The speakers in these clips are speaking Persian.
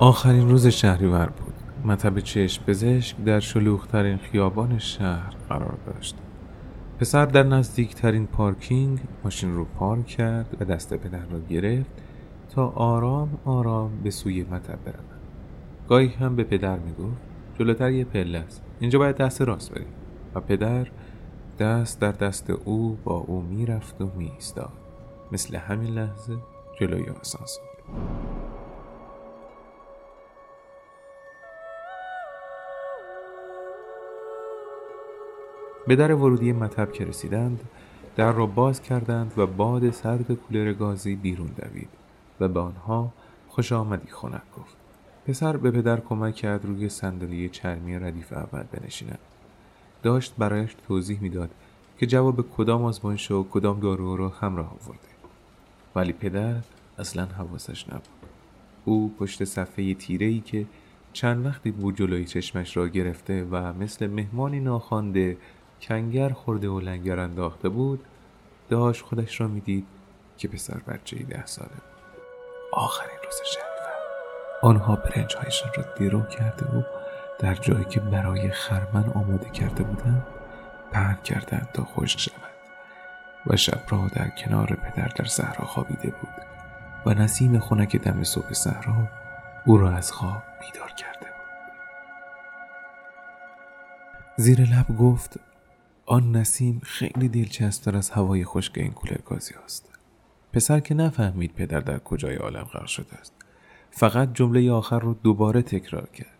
آخرین روز شهریور بود. مطب چشم پزشک در شلوغترین خیابان شهر قرار داشت. پسر در نزدیکترین پارکینگ ماشین رو پارک کرد و دست پدر را گرفت تا آرام آرام به سوی مطب برود. گاهی هم به پدر می‌گفت جلوتر یه پله است. اینجا باید دست راست بریم. و پدر دست در دست او با او می‌رفت و میایستاد. مثل همین لحظه جلوی آسانسور. به در ورودی مطب که رسیدند در را باز کردند و باد سرد کولر گازی بیرون دوید و به آنها خوش آمدی خنک گفت. پسر به پدر کمک کرد روی صندلی چرمی ردیف اول بنشیند. داشت برایش توضیح می‌داد که جواب کدام آزمایش و کدام دارو را همراه آورده. ولی پدر اصلا حواسش نبود. او پشت صفحه تیره ای که چند وقتی بود جلوی چشمش را گرفته و مثل مهمانی ناخوانده کنگر خورده و لنگر انداخته بود. داشت خودش را می‌دید که پسر بچه ده ساله. آخرین روز شهریور آنها برنجهایشان را درو کرده و در جایی که برای خرمن آماده کرده بودند پهن کردند تا خشک شود. و شب را در کنار پدر در صحرا خوابیده بود و نسیم خنک دم صبح صحرا او را از خواب بیدار کرده بود. زیر لب گفت آن نسیم خیلی دلچسبتر از هوای خشک این کولر گازی است پسر که نفهمید پدر در کجای عالم غرق شده است. فقط جمله آخر رو دوباره تکرار کرد.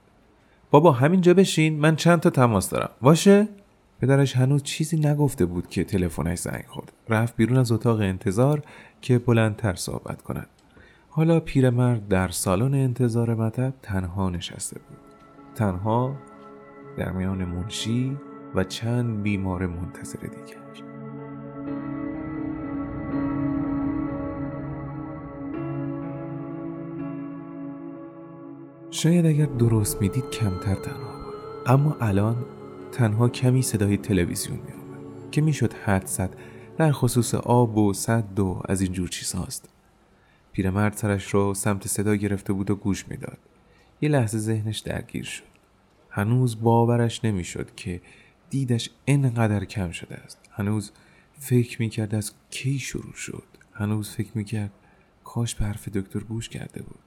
بابا همینجا بشین من چند تا تماس دارم. باشه؟ پدرش هنوز چیزی نگفته بود که تلفنش زنگ خورد. رفت بیرون از اتاق انتظار که بلندتر صحبت کند. حالا پیرمرد در سالن انتظار مطب تنها نشسته بود. تنها در میان منشی و چند بیمار منتظر دیگر شاید اگر درست می‌دید کمتر تنها بود. اما الان تنها کمی صدای تلویزیون می آمد که می‌شد حد زد در خصوص آب و صد و از این جور چیزهاست پیرمرد سرش را سمت صدا گرفته بود و گوش می‌داد. یه لحظه ذهنش درگیر شد. هنوز باورش نمی‌شد که دیدش اینقدر کم شده است. هنوز فکر می‌کرد از کی شروع شد. هنوز فکر می‌کرد کاش به حرف دکتر گوش کرده بود.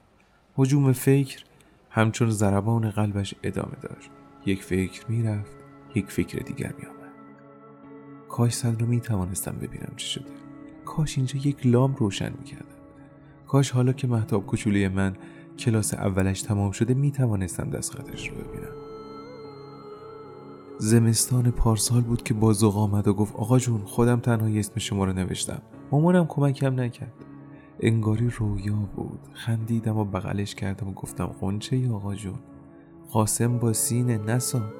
حجوم فکر همچون ضربان قلبش ادامه داشت. یک فکر می‌رفت یک فکر دیگر میآمد. کاش صد رو می‌توانستم ببینم چه شده. کاش اینجا یک لام روشن می‌کردم کاش حالا که محتاب کوچولی من کلاس اولش تمام شده می‌توانستم دست خطش رو ببینم. زمستان پارسال بود که با آمد و گفت آقا جون خودم تنهایی اسم شما رو نوشتم. مامانم کمکم نکرد. انگاری رویا بود. خندیدم و بغلش کردم و گفتم قنچه ای آقا جون؟ قاسم با سینه نساد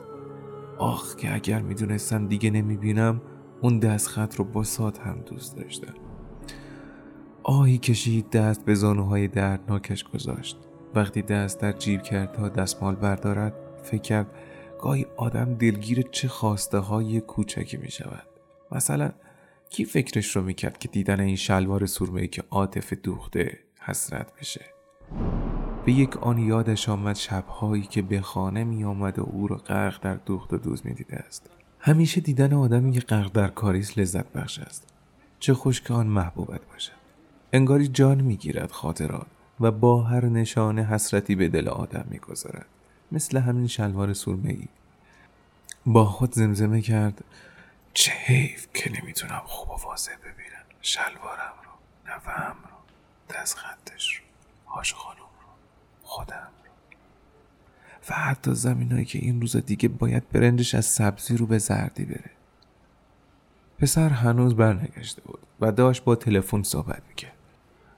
آخ که اگر می‌دونستم دیگه نمی‌بینم اون دست خط رو با ساد هم دوست داشتم. آهی کشید دست به زانوهای دردناکش گذاشت. وقتی دست در جیب کرد تا دستمال بردارد فکر کرد گاهی آدم دلگیر چه خواسته های کوچکی می شود مثلا کی فکرش رو می‌کرد که دیدن این شلوار سرمه که عاطف دوخته حسرت بشه؟ به یک آن یادش آمد شبهایی که به خانه می آمد و او را غرق در دوخت و دوز می دیده است. همیشه دیدن آدمی که غرق در کاریس لذت بخش است. چه خوش که آن محبوبت باشد. انگاری جان می‌گیرد خاطرات و با هر نشانه حسرتی به دل آدم می‌گذارد. مثل همین شلوار سرمه ای با خود زمزمه کرد. چه حیف که نمی‌تونم خوب و واضح ببینم. شلوارم رو نفهم رو دست خطش رو هاش خانم رو خودم رو. و حتی زمینایی که این روزا دیگه باید برنجش از سبزی رو به زردی بره. پسر هنوز برنگشته بود و داشت با تلفن صحبت می‌کرد.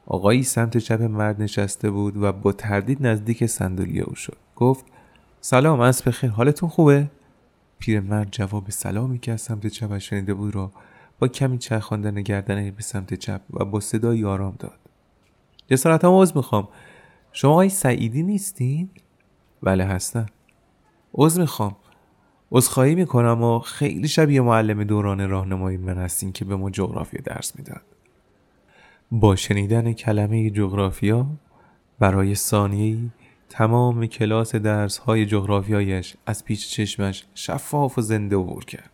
آقایی سمت چپ مرد نشسته بود و با تردید نزدیک صندلی او شد. گفت سلام از بخیر. حالتون خوبه؟ پیرمرد جواب سلامی که از سمت چپش شنیده بود را با کمی چرخاندن گردن به سمت چپ و با صدای آرام داد. جسارتا عوض می‌خوام. شما آقای سعیدی نیستین؟ بله هستم. عوض می‌خوام. عذرخواهی می‌کنم و خیلی شبیه معلم دوران راهنمایی من هستین که به ما جغرافیا درس می‌داد. با شنیدن کلمه جغرافیا برای ثانیه‌ای تمام کلاس درس های جغرافیایش از پیچ چشمش شفاف و زنده عبور کرد.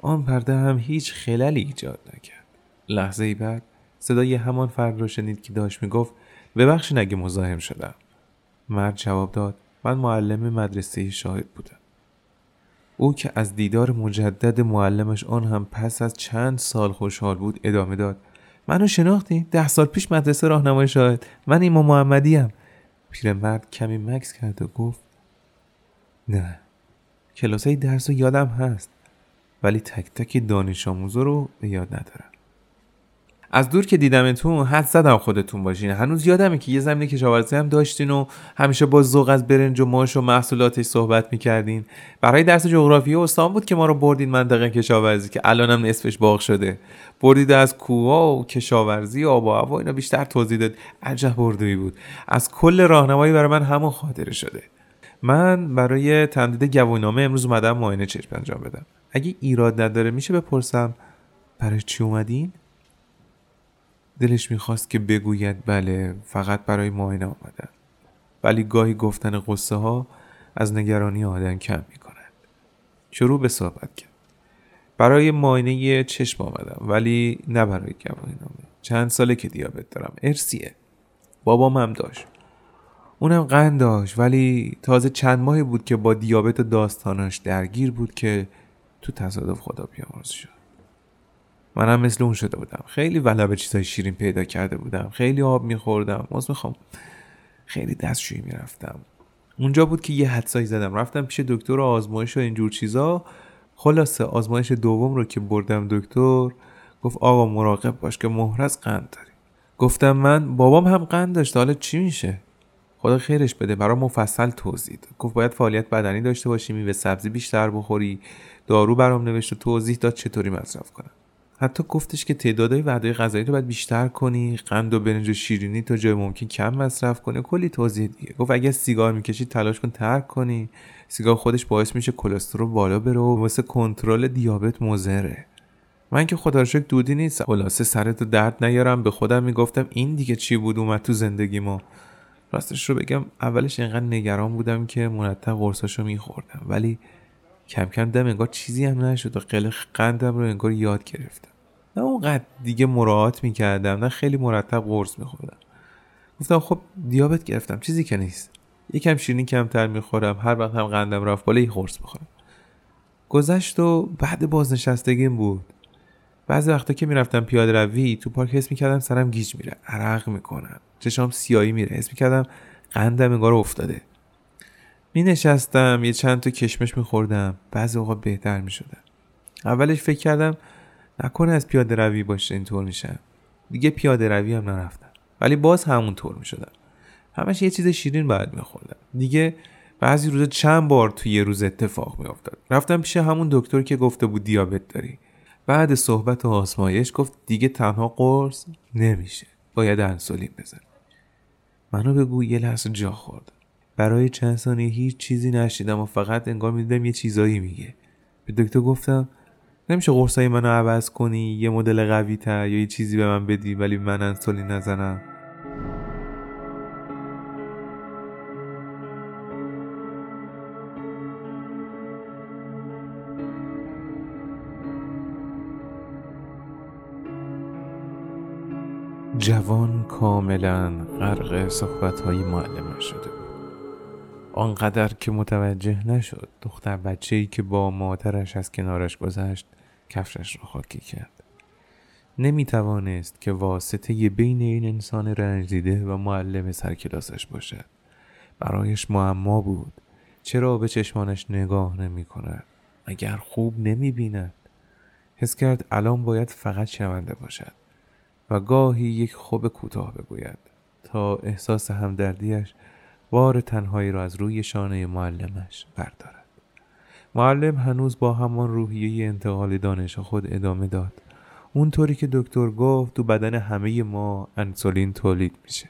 آن پرده هم هیچ خلالی ایجاد نکرد. لحظه ای بعد صدای همان فرد را شنید که داشت می‌گفت ببخشید اگه مزاحم شدم. مرد جواب داد من معلم مدرسه شاهد بودم. او که از دیدار مجدد معلمش آن هم پس از چند سال خوشحال بود ادامه داد منو شناختی؟ ده سال پیش مدرسه راهنمای شاهد. من ایما محمدی ام. پیرمرد کمی مکس کرد و گفت نه کلاسای درس رو یادم هست ولی تک تک دانش آموزا رو به یاد ندارم. از دور که دیدمتون حد زدم خودتون باشین. هنوز یادمه که یه زمین کشاورزی هم داشتین و همیشه با ذوق از برنج و ماش و محصولاتش صحبت می‌کردین. برای درس جغرافی استان بود که ما رو بردین منطقه کشاورزی که الانم نصفش باغ شده. بردید از کوها و کشاورزی و آب و هوا اینا بیشتر توضیح داد. عجب بردوی بود. از کل راهنمایی برای من همون خاطره شده. من برای تمدید گواهینامه امروز اومدم معاینه چشم انجام بدم. اگه ایراد نداره میشه بپرسم برای چی اومدین؟ دلش می‌خواست که بگوید بله فقط برای معاینه آمدن ولی گاهی گفتن قصه ها از نگرانی آدم کم می‌کنند. شروع به صحبت کرد. برای معاینه چشم آمدم ولی نه برای گواهی نامه چند ساله که دیابت دارم. ارسیه. بابام هم داشت. اونم قند داشت ولی تازه چند ماهی بود که با دیابت داستانش درگیر بود که تو تصادف خدا بیامرز شد منم مثل اون شده بودم. خیلی به چیزای شیرین پیدا کرده بودم. خیلی آب میخوردم. از می‌خوام. خیلی دستشویی می‌رفتم. اونجا بود که یه حدسایی زدم. رفتم پیش دکتر آزمایش و اینجور چیزا. خلاصه آزمایش دوم رو که بردم دکتر گفت آقا مراقب باش که مهرز قند داری گفتم من؟ بابام هم قند داشت حالا چی میشه؟ خدا خیرش بده. برای مفصل توضیح گفت باید فعالیت بدنی داشته باشی میوه سبزی بیشتر بخوری دارو برام نوشت و توضیح داد چطوری مصرف کنم. حتی گفتش که تعدادهای وعده غذایی رو باید بیشتر کنی قند و برنج و شیرینی تا جای ممکن کم مصرف کنی. کلی توضیح دیگه. گفت اگه سیگار می‌کشی تلاش کن ترک کنی. سیگار خودش باعث میشه کلسترول بالا بره و واسه کنترل دیابت مضره. من که خدا رو دودی نیست خلاصه سرت درد نیارم. به خودم می‌گفتم این دیگه چی بود اومد تو زندگی ما راستش رو بگم اولش اینقدر نگران بودم که مرتب قرصاشو میخوردم. ولی کم کم دم انگار چیزی هم نشد و قلق قندم رو انگار یاد گرفتم. نه اونقدر دیگه مراعات می‌کردم نه خیلی مرتب قرص میخوردم. گفتم خب دیابت گرفتم چیزی که نیست. یکم شیرینی کمتر می‌خورم هر وقت هم قندم رفت بالا یه قرص بخورم گذشت و بعد بازنشستگیم بود. بعضی وقتا که می‌رفتم پیاده روی تو پارک حس می‌کردم سرم گیج میره عرق می‌کنم. چشام سیایی میره حس می‌کردم قندم انگار افتاده. می نشستم یه چند تا کشمش میخوردم. بعضی اوقات بهتر می‌شدم اولش فکر کردم نکنه از پیاده روی باشه اینطور میشم. دیگه پیاده روی هم نرفتم. ولی باز همونطور می‌شدم. همش یه چیز شیرین باید میخوردم. دیگه بعضی روزا چند بار توی یه روز اتفاق میافتاد. رفتم پیش همون دکتر که گفته بود دیابت داری. بعد صحبت و آزمایش گفت دیگه تنها قرص نمیشه. باید انسولین بزن منو بگو یه لحظه جا خوردم برای چند ثانیه هیچ چیزی نشیدم و فقط انگار می‌دیدم یه چیزایی میگه. به دکتر گفتم نمیشه قرصای منو عوض کنی؟ یه مدل قوی تر یا یه چیزی به من بدی ولی من انسولین نزنم؟ جوان کاملا غرق صحبت های معلم شده بود. آنقدر که متوجه نشد دختر بچه ای که با مادرش از کنارش گذشت کفشش را خاکی کرد. نمی توانست که واسطه بین این انسان رنج و معلم سرکلاسش باشد. برایش معما بود. چرا به چشمانش نگاه نمی کند اگر خوب نمی بیند حس کرد الان باید فقط شونده باشد و گاهی یک خوب کوتاه بگوید تا احساس همدردیش بار تنهایی را از روی شانه معلمش بردارد. معلم هنوز با همان روحیه انتقال دانش خود ادامه داد. اونطوری که دکتر گفت تو بدن همه ما انسولین تولید میشه.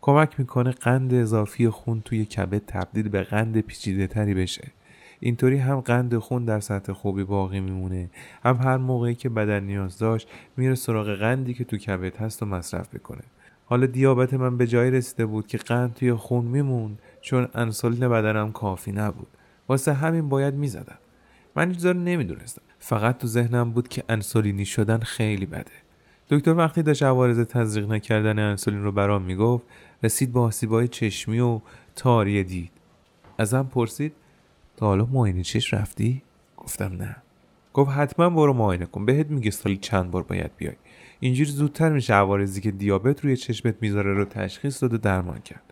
کمک می‌کنه قند اضافی خون توی کبد تبدیل به قند پیچیده تری بشه. اینطوری هم قند خون در سطح خوبی باقی میمونه. هم هر موقعی که بدن نیاز داشت میره سراغ قندی که تو کبد هست و مصرف بکنه حالا دیابت من به جایی رسیده بود که قند توی خون میموند چون انسولین بدنم کافی نبود. واسه همین باید می‌زدم. من این نمی‌دونستم. فقط تو ذهنم بود که انسولینی شدن خیلی بده. دکتر وقتی داشت عوارض تزریق نکردن انسولین رو برام می‌گفت رسید با آسیبای چشمی و تاری دید. ازم پرسید تا حالا معاینه چش رفتی؟ گفتم نه. گفت حتما برو معاینه کن. بهت میگه سالی چند بار باید بیای. اینجوری زودتر میشه عوارضی که دیابت روی چشمت می‌ذاره رو تشخیص داد و درمان کرد.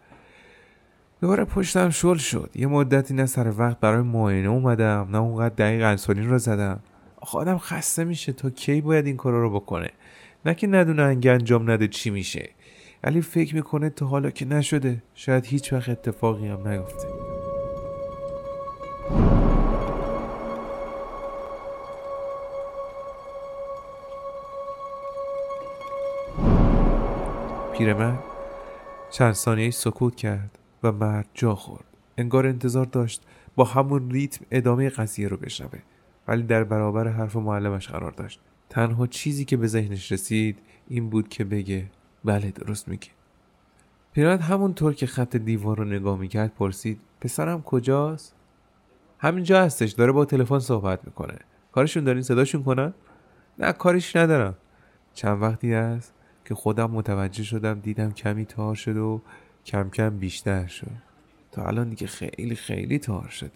دوباره پشتم شل شد. یه مدتی نه سر وقت برای معاینه اومدم نه اونقدر دقیق انسولین رو زدم. آدم خسته میشه. تا کی باید این کارا رو بکنه؟ نه که ندونه انگه انجام نده چی میشه. ولی فکر می‌کنه تا حالا که نشده شاید هیچ وقت اتفاقی هم نیفته. پیرمرد چند ثانیه سکوت کرد و مرد جا خورد. انگار انتظار داشت با همون ریتم ادامه قضیه رو بشنوه ولی در برابر حرف معلمش قرار داشت. تنها چیزی که به ذهنش رسید این بود که بگه بله درست میگی. پیرمرد همونطور که خط دیوار رو نگاه می‌کرد پرسید پسرم کجاست؟ همینجا هستش داره با تلفن صحبت می‌کنه. کارشون دارین صداشون کنن؟ نه کاریش ندارم. چند وقتی است که خودم متوجه شدم دیدم کمی تار شد و کم کم بیشتر شد. تا الان دیگه خیلی خیلی تار شده.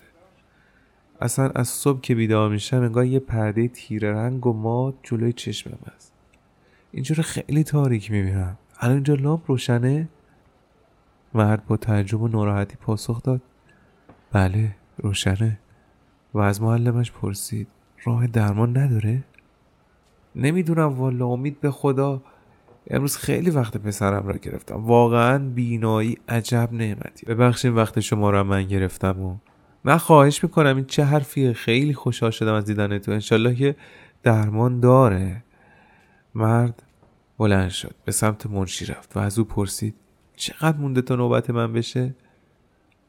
اصلا از صبح که بیدار میشم انگار یه پرده تیره رنگ و مات جلوی چشمم است اینجور خیلی تاریک می‌بینم. الان اینجا لامپ روشنه؟ مرد با تعجب و ناراحتی پاسخ داد. بله روشنه. و از معلمش پرسید. راه درمان نداره؟ نمی‌دونم والا امید به خدا. امروز خیلی وقت پسرم را گرفتم. واقعا بینایی عجب نعمتی. ببخشید وقت شما را من گرفتم و من خواهش می‌کنم این چه حرفیه خیلی خوشحال شدم از دیدن تو. انشالله که درمان داره. مرد بلند شد به سمت منشی رفت و از او پرسید چقدر مونده تا نوبت من بشه؟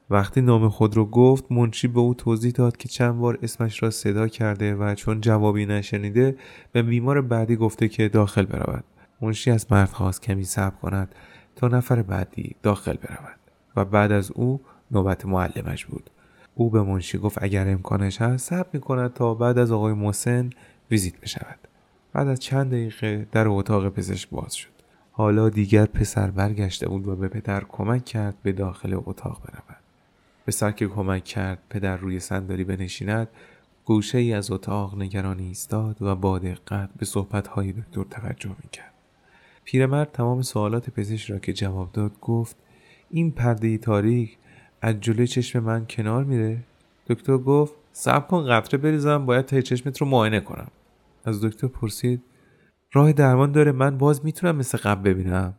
وقتی نام خود رو گفت منشی به او توضیح داد که چند بار اسمش را صدا کرده و چون جوابی نشنیده به بیمار بعدی گفته که داخل برود. منشی از مرد خواست کمی صبر کند تا نفر بعدی داخل برود و بعد از او نوبت معلمش بود. او به منشی گفت اگر امکانش هست صبر می کند تا بعد از آقای محسن ویزیت بشود. بعد از چند دقیقه در اتاق پزشک باز شد. حالا دیگر پسر برگشته بود و به پدر کمک کرد به داخل اتاق برود. پسر که کمک کرد پدر روی صندلی بنشیند گوشه ای از اتاق نگرانی ایستاد و با دقت به صحبتهای دکتر توجه می‌کرد. پیرمرد تمام سوالات پزشک را که جواب داد گفت این پرده تاریک از جلوی چشم من کنار میره؟ دکتر گفت صبر کن قطره بریزم باید تا چشمت رو معاینه کنم. از دکتر پرسید راه درمان داره من باز می‌تونم مثل قبل ببینم؟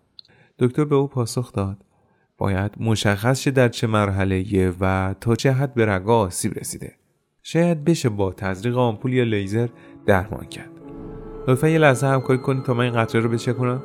دکتر به او پاسخ داد باید مشخص شه در چه مرحله و تا چه حد به رگا آسیب رسیده. شاید بشه با تزریق آمپول یا لیزر درمان کرد. لطفا یه لحظه همکاری کنید تا من این قطره رو بچه کنم